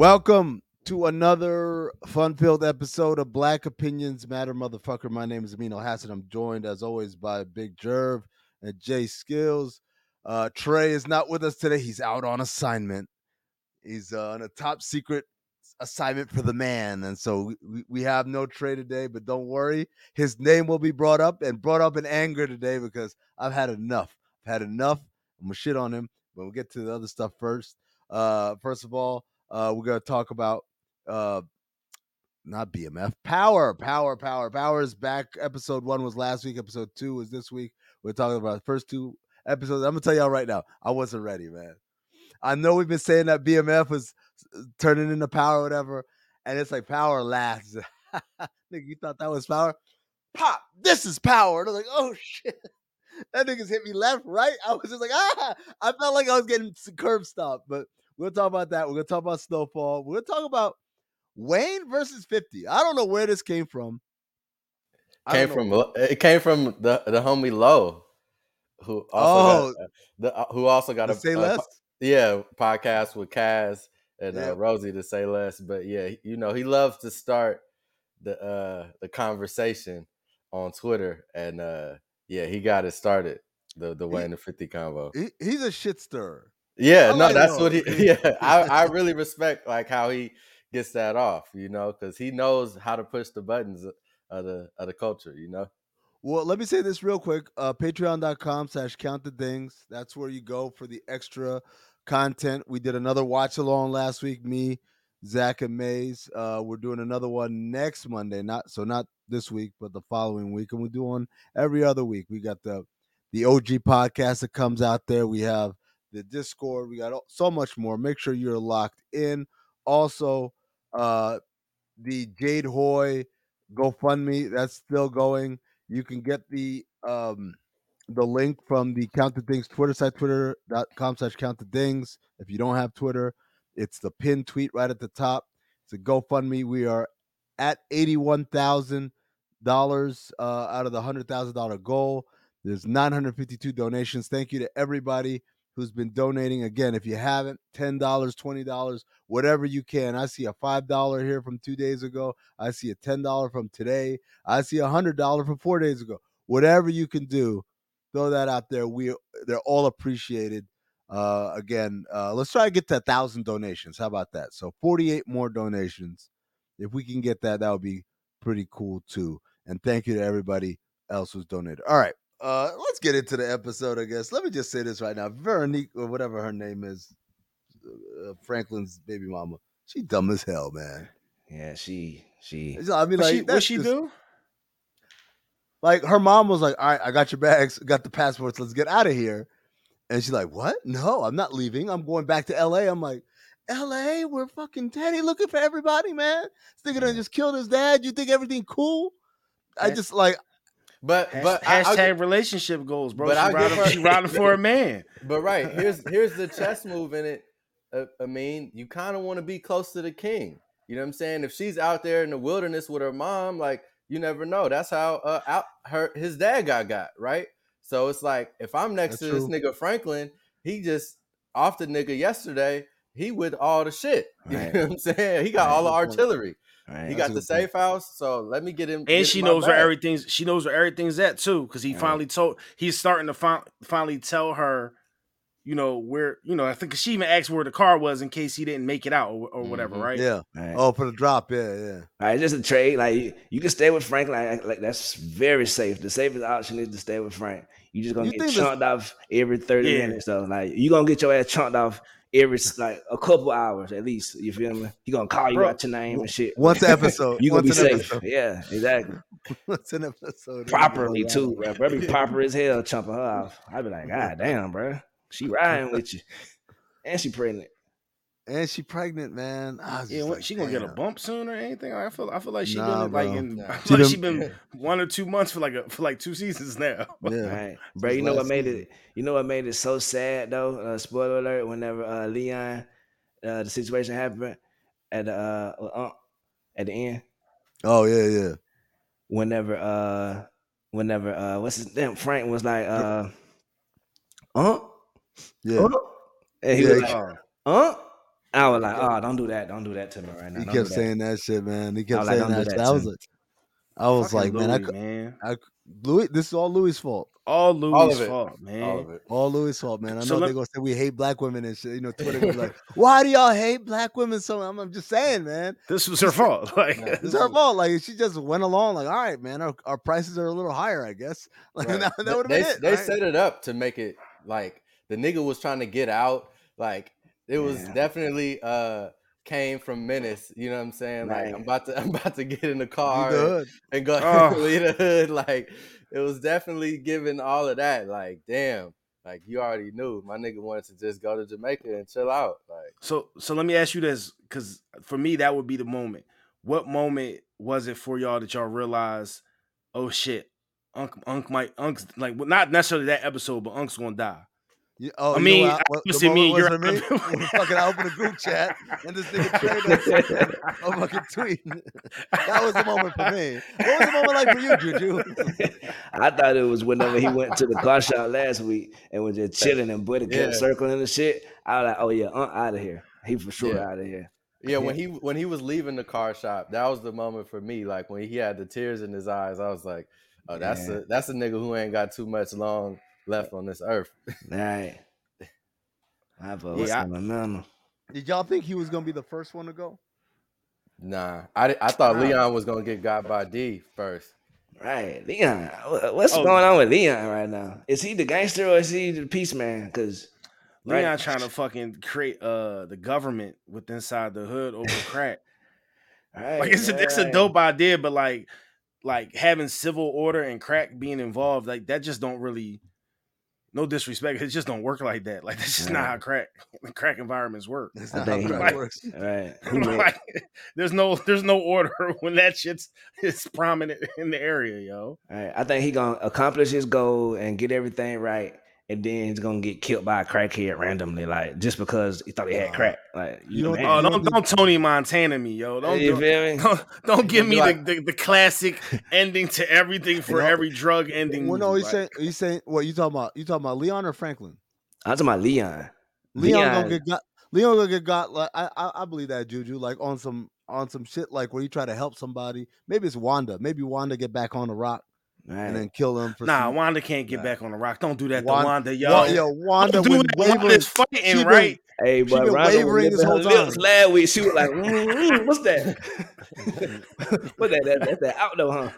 Welcome to another fun-filled episode of Black Opinions Matter, motherfucker. My name is Amin Elhassan. I'm joined, as always, by Big Jerv and Jay Skills. Uh, Trey is not with us today. He's out on assignment. He's uh, on a top secret assignment for the man, and so we, we have no Trey today. But don't worry, his name will be brought up and brought up in anger today because I've had enough. I've had enough. I'm gonna shit on him, but we'll get to the other stuff first. Uh, first of all. Uh, we're gonna talk about uh, not BMF, Power, Power, Power, Power is back. Episode one was last week. Episode two was this week. We're talking about the first two episodes. I'm gonna tell y'all right now, I wasn't ready, man. I know we've been saying that BMF was uh, turning into Power, whatever, and it's like Power lasts. Nigga, you thought that was Power? Pop, this is Power. And I'm like, oh shit. That nigga's hit me left, right. I was just like, ah, I felt like I was getting curb stopped, but We'll talk about that. We're gonna talk about Snowfall. We're gonna talk about Wayne versus 50. I don't know where this came from. Came from it came from the the homie Low, who also oh, got, uh, the, uh, who also got a say less. yeah podcast with Kaz and yeah. uh, Rosie to say less. But yeah, you know he loves to start the uh the conversation on Twitter, and uh yeah, he got it started. The the Wayne and 50 combo. He, he's a shit stirrer. Yeah, no, that's what he. Yeah, I, I really respect like how he gets that off, you know, because he knows how to push the buttons of the of the culture, you know. Well, let me say this real quick. Uh, Patreon.com slash count the dings. That's where you go for the extra content. We did another watch along last week. Me, Zach, and Mays. Uh, we're doing another one next Monday. Not so not this week, but the following week, and we do one every other week. We got the the OG podcast that comes out there. We have the Discord. We got so much more. Make sure you're locked in. Also, uh, the Jade Hoy GoFundMe that's still going. You can get the um the link from the Count the Dings Twitter site, twitter.com slash count the dings. If you don't have Twitter, it's the pinned tweet right at the top. It's a GoFundMe. We are at $81,000 uh, out of the $100,000 goal. There's 952 donations. Thank you to everybody who's been donating. Again, if you haven't, $10, $20, whatever you can. I see a $5 here from two days ago. I see a $10 from today. I see a $100 from four days ago. Whatever you can do, throw that out there. We They're all appreciated. Uh, again, uh, let's try to get to a thousand donations. How about that? So 48 more donations. If we can get that, that would be pretty cool too. And thank you to everybody else who's donated. All right. Uh, let's get into the episode, I guess. Let me just say this right now. Veronique, or whatever her name is, uh, Franklin's baby mama, she dumb as hell, man. Yeah, she she. I mean, What like, she, what she just- do? Like her mom was like, "All right, I got your bags, got the passports. Let's get out of here." And she's like, "What? No, I'm not leaving. I'm going back to L.A." I'm like, "L.A. We're fucking Teddy looking for everybody, man. This nigga done just killed his dad. You think everything cool?" I just like, But Hash- but I- hashtag relationship goals, bro. but she, riding, her- she riding for a man. But right here's here's the chess move in it. Uh, I mean, you kind of want to be close to the king. You know what I'm saying? If she's out there in the wilderness with her mom, like you never know. That's how uh, out her his dad got got right. So it's like if I'm next That's to this nigga Franklin, he just off the nigga yesterday. He with all the shit. You Right. know what I'm saying? He got Right, all the artillery. Right. He got the good point. safe house. So let me get him. get And she in my knows where bag. everything's she knows where everything's at too, because he Right. finally told he's starting to fin- finally tell her, you know, where you know, I think she even asked where the car was in case he didn't make it out or, or whatever, Mhm. right? yeah. Right. Oh, for the drop, yeah, yeah. All right, just a trade. Like you, you can stay with Frank. Like, like that's very safe. The safest option is to stay with Frank. You just gonna You get think this- chunked off every thirty Yeah. minutes. So like you gonna get your ass chunked off every like a couple hours at least. You feel me? He gonna call you Bro, out your name and shit. Once episode, You gonna be safe. episode. Yeah, exactly. Once an episode. Properly too, bro. Bro be proper as hell chumping her off. I'd be like, God damn, bro. She riding with you, and she pregnant. And she pregnant, man. I was Yeah, like, she gonna get a bump soon or anything? I feel I feel like she Nah, been like in Nah. I She feel like she been one or two months for like a, for like two seasons now. Yeah. Right, bro. You know what made season. it? You know what made it so sad though? Uh, spoiler alert! Whenever uh, Leon, uh, the situation happened at the uh, uh, at the end, Oh yeah, yeah. whenever uh, whenever uh, what's his name? Frank was like, uh, uh, Yeah. uh, and he Yeah, was like, uh. I was like, oh, don't do that, don't do that to me right now. He Don't kept saying that shit, man. He kept was like, saying that. shit. that I was me." like, I was Fucking like, man, I, Louie, cou- man. I, Louie, this is all Louie' fault. All Louie' All fault, man. All of it. All Louie' fault, man. I know let- they're gonna say we hate black women and shit. You know, Twitter be like, why do y'all hate black women so? I'm, I'm just saying, man. This was her fault. Like Nah, It's This her fault. Like she just went along, like, all right, man, our, our prices are a little higher, I guess. Like Right. that, that would have they, been it. They right? set it up to make it like the nigga was trying to get out. Like it was Yeah. definitely uh came from menace. You know what I'm saying? Like. I'm about to I'm about to get in the car and, and go Oh. leave the hood. Like it was definitely giving all of that. Like damn. Like you already knew my nigga wanted to just go to Jamaica and chill out. Like So so let me ask you this, because for me that would be the moment. What moment was it for y'all that y'all realized, oh shit, Unc Unc might Unc's like well, not necessarily that episode, but Unc's gonna die. You- oh, I you know mean, what, I what the obviously me moment was you're- for me? Fucking I opened a group chat and this nigga Trey a fucking tweet. That was the moment for me. What was the moment like for you, Juju? I thought it was whenever he went to the car shop last week and was just chilling and Buddy kept Yeah. circling the shit. I was like, oh yeah, uh, out of here. He for sure Yeah. out of here. yeah, when he when he was leaving the car shop, that was the moment for me. Like when he had the tears in his eyes, I was like, "Oh, that's Yeah. a that's a nigga who ain't got too much long left on this earth." All right. I thought Yeah, was I- Did y'all think he was gonna be the first one to go? Nah, I, I thought Nah. Leon was gonna get got by D first. Right, Leon. What's Oh. going on with Leon right now? Is he the gangster or is he the peace man? Because Leon Right. trying to fucking create uh the government with inside the hood over crack. right, Like it's a, it's a dope idea, but like like having civil order and crack being involved, like that just don't really no disrespect. It just don't work like that. Like that's just not how crack crack environments work. That's not how he crack might- works. Right. He like, there's no there's no order when that shit's is prominent in the area, yo. Right. I think he gonna accomplish his goal and get everything right, and then he's gonna get killed by a crackhead randomly, like just because he thought he had crack. Like You you, don't. Oh, don't don't don't Tony Montana me, yo. Don't you do, feel me? don't, don't give me like- the, the, the classic ending to everything for know, every drug ending. Well, no, movie, he's like- saying he's saying what you talking about? You talking about Leon or Franklin? I'm talking about Leon. Leon, Leon- gonna get got. Leon gonna get got. Like I, I, I believe that Juju. Like on some on some shit like where you try to help somebody. Maybe it's Wanda. Maybe Wanda get back on the rock Right. and then kill them. for Nah, some- Wanda can't get Nah. back on the rock. Don't do that to Wanda, yo. Wa- yo, Wanda Don't do was that. Wanda's fighting, been- right? Hey, She but been Ronda wavering was this whole licking her lips time. last week. She was like, mm, "What's that? What's that? that? That's that outdoor,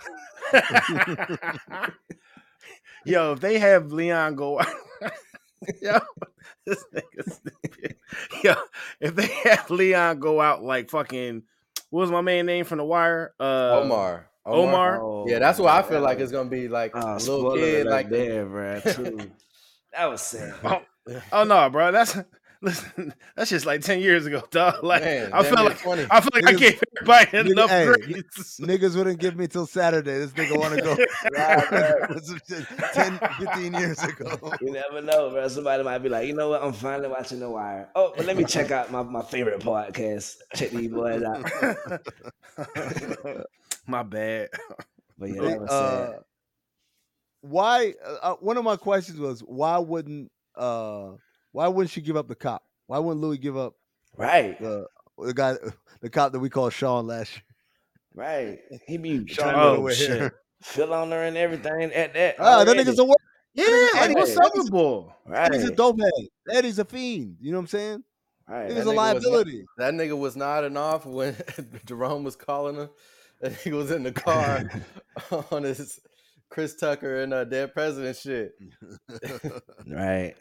huh?" Yo, if they have Leon go out, yo, this nigga stupid. Yo, if they have Leon go out like fucking, what was my man name from The Wire? Uh, Omar. Omar. Oh, Yeah, that's what I feel that like it's gonna be like oh, a little kid, alert like there, bro. Too. That was sad. Oh, oh no, bro, that's listen, that's just like ten years ago, dog. Like Man, I damn feel like 20. I feel like I Niggas- gave everybody niggas- enough hey, grace. Niggas wouldn't give me till Saturday. This nigga want to go Right, right. Put some shit 10, 15 years ago. You never know, bro. Somebody might be like, you know what? I'm finally watching The Wire. Oh, but let me check out my, my favorite podcast. Check these boys out. my bad. But yeah, that was Uh, sad. why? Uh, uh, one of my questions was why wouldn't uh why wouldn't she give up the cop? Why wouldn't Louie give up Right, the the guy the cop that we called Sean last year? right. He be Sean trying Oh, to shit. here. fill on her and everything at that. Ah, that already. nigga's a work. Yeah, Eddie- like what's up with bull? right, Eddie's a dope head. Eddie's a fiend. You know what I'm saying? right. Nigga's That a nigga was liability. that nigga was nodding off when Jerome was calling him. And he was in the car on his Chris Tucker and uh, Dead President shit. Right.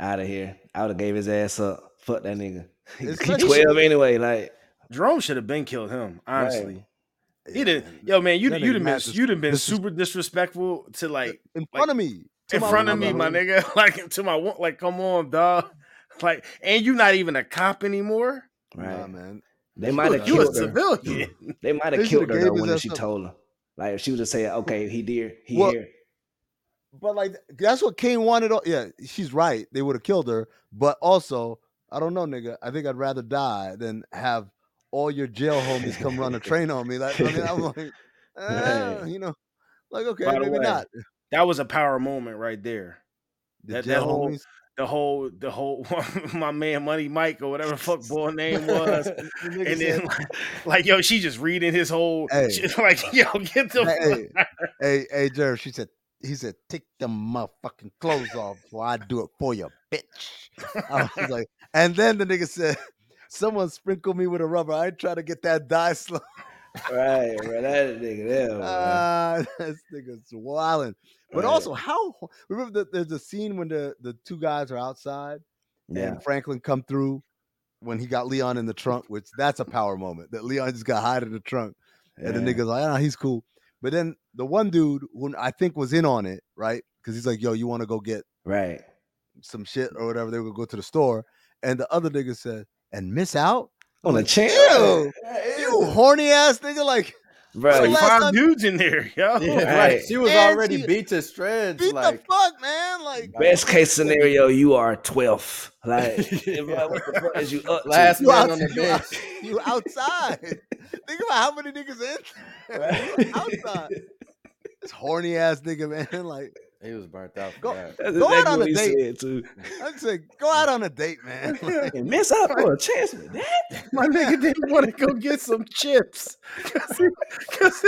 Out of here. I would have gave his ass up. Fuck that nigga. He's Especially- 12 anyway. Like, Jerome should have been killed him, honestly. He did. Yo, man, you you'd have been you'd have been super disrespectful to like in front of me. in front of me, my my- nigga. Like to my like, come on, dog. Like, and you not even a cop anymore. right. Nah, man. They might have You a killed her. civilian. They might have killed her though when she up. told him. Like if she was just saying, okay, he did, he Well, here. But like that's what Kane wanted. Yeah, she's right. They would have killed her. But also, I don't know, nigga. I think I'd rather die than have all your jail homies come run a train on me. Like I mean, I'm like, eh, you know, like okay, By maybe way, not. That was a power moment right there. The that- jail that whole- homies. The whole, the whole, my man, Money Mike or whatever the fuck boy name was, and then like, like, yo, she just reading his whole, Hey. shit, like, yo, get the hey, hey, hey, hey, Jared. She said, he said, take them motherfucking clothes off, or I do it for you, bitch. I was like, and then the nigga said, someone sprinkled me with a rubber. I ain't trying to get that dye slow. Right, bro. That nigga there, bro. Ah, this nigga's wilding. But Right. also, how remember that there's a scene when the the two guys are outside yeah. and Franklin come through when he got Leon in the trunk, which that's a power moment. That Leon just got hide in the trunk, and the nigga's like, ah, he's cool. But then the one dude who I think was in on it, right? Because he's like, yo, you want to go get Right. some shit or whatever? They were gonna go to the store, and the other nigga said, and miss out. On a. Ew, you horny ass nigga, like Bro, So like you- last five time- dudes in there, yo. Yeah, Right. right. She was And already she- beat to shreds. beat like, the fuck, man. Like best case scenario, you are 12th. Like, bro, what the fuck is you up? Last You man out- on the you out- bench. you outside. Think about how many niggas in there. Outside. This horny ass nigga, man. Like, He was burnt out Go- Go out on a date. too. I'd say, go out on a date, man. Like, And miss out for a chance with that? My nigga didn't want to go get some chips. Cause he, cause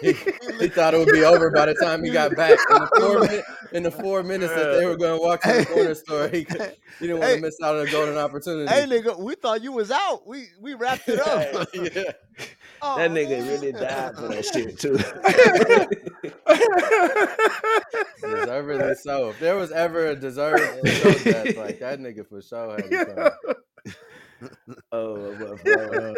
He, he thought it would be over by the time he got back. In the four, minute, in the four minutes that they were going to walk to the corner store, he, could- he didn't want Hey. to miss out on a golden opportunity. hey, nigga, we thought you was out. We we wrapped it up. yeah. Oh, That nigga man. really died for that shit, too. Deservedly so. If there was ever a deserved show death, like that nigga for sure had to come. Oh, but bro.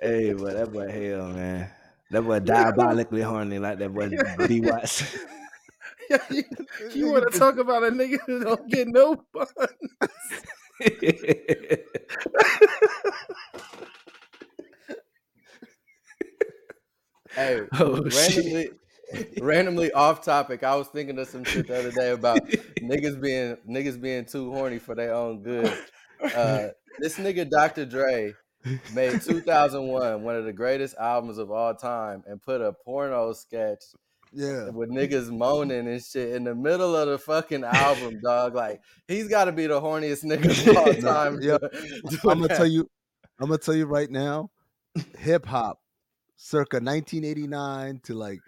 hey, but that boy hell, man. That boy diabolically horny like that boy D Watts. you, you want to talk about a nigga who don't get no fun? Hey, Oh, randomly, randomly off topic. I was thinking of some shit the other day about niggas being niggas being too horny for their own good. Uh, this nigga Dr. Dre made 2001 one of the greatest albums of all time and put a porno sketch Yeah. with niggas moaning and shit in the middle of the fucking album, dog. Like he's got to be the horniest nigga of all time. Yeah. I'm gonna tell you, I'm gonna tell you right now, hip hop circa 1989 to like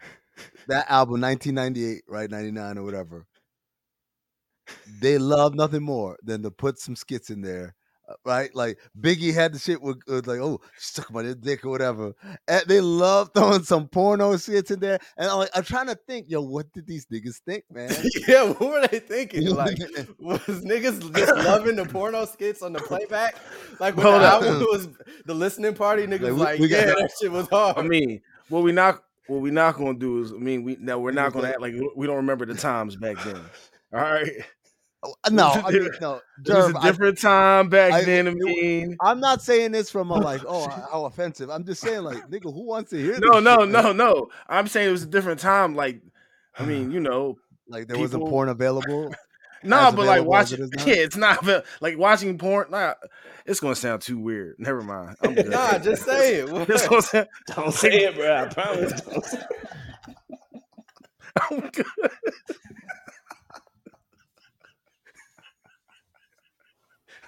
that album 1998, right? 99 or whatever. They love nothing more than to put some skits in there Uh, right? Like Biggie had the shit with, with like, oh, suck about his dick or whatever. And they love throwing some porno shits in there. And I'm like, I'm trying to think, yo, what did these niggas think, man? yeah, what were they thinking? Like, was niggas just loving the porno skits on the playback? Like when Hold the album was the listening party, niggas like, like we, we yeah, got, that shit was hard. I mean, what we not what we not gonna do is, I mean, we now we're not gonna act like we don't remember the times back then. All right. Oh, no, I mean, no. it was a different I, time back I, then. I mean, I'm not saying this from a like, oh, how offensive. I'm just saying, like, nigga, who wants to hear? No, no, shit, no, man? no. I'm saying it was a different time. Like, I mean, you know, like there people... wasn't porn available. no, but like watching, it yeah, it's not like watching porn. Nah, it's gonna sound too weird. Never mind. I'm nah, just say it. It's gonna sound, don't say it, bro. I promise. I'm good.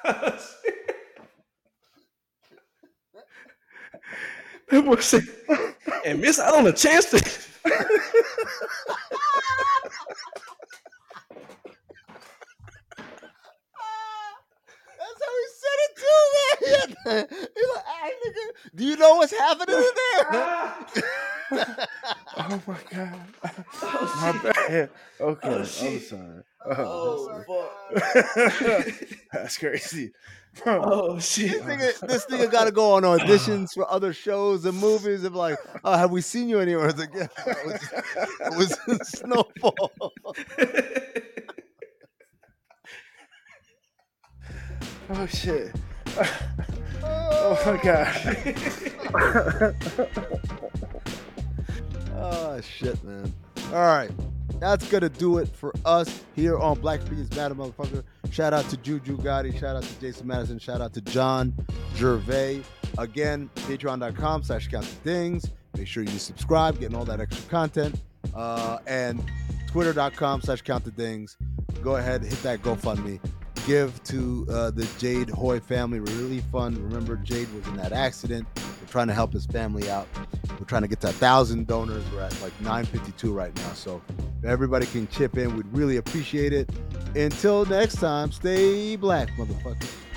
That boy said, and miss out on a chance to. That's how he said it too, man. He's like, hey, nigga, do you know what's happening in there? oh my god. Oh, my bad. Okay, oh, I'm sorry. Oh, oh That's crazy. Oh shit! This oh, nigga, this nigga got to go on auditions for other shows and movies. And like, oh, have we seen you anywhere? It's like, yeah, it was, it was Snowfall. oh shit! Oh, oh my god! oh shit, man! All right that's gonna do it for us here on Black Opinions Matter, motherfucker. Shout out to Juju Gotti, shout out to Jason Madison, shout out to John Jervay. Again, patreon.com slash count the dings. Make sure you subscribe, getting all that extra content. Uh, and twitter.com slash count the dings. Go ahead, hit that GoFundMe. Give to uh, the Jade Hoy family relief fund. Remember, Jade was in that accident. Trying to help his family out. We're trying to get to a thousand donors. We're at like 952 right now. So if everybody can chip in, we'd really appreciate it. Until next time, stay black, motherfucker.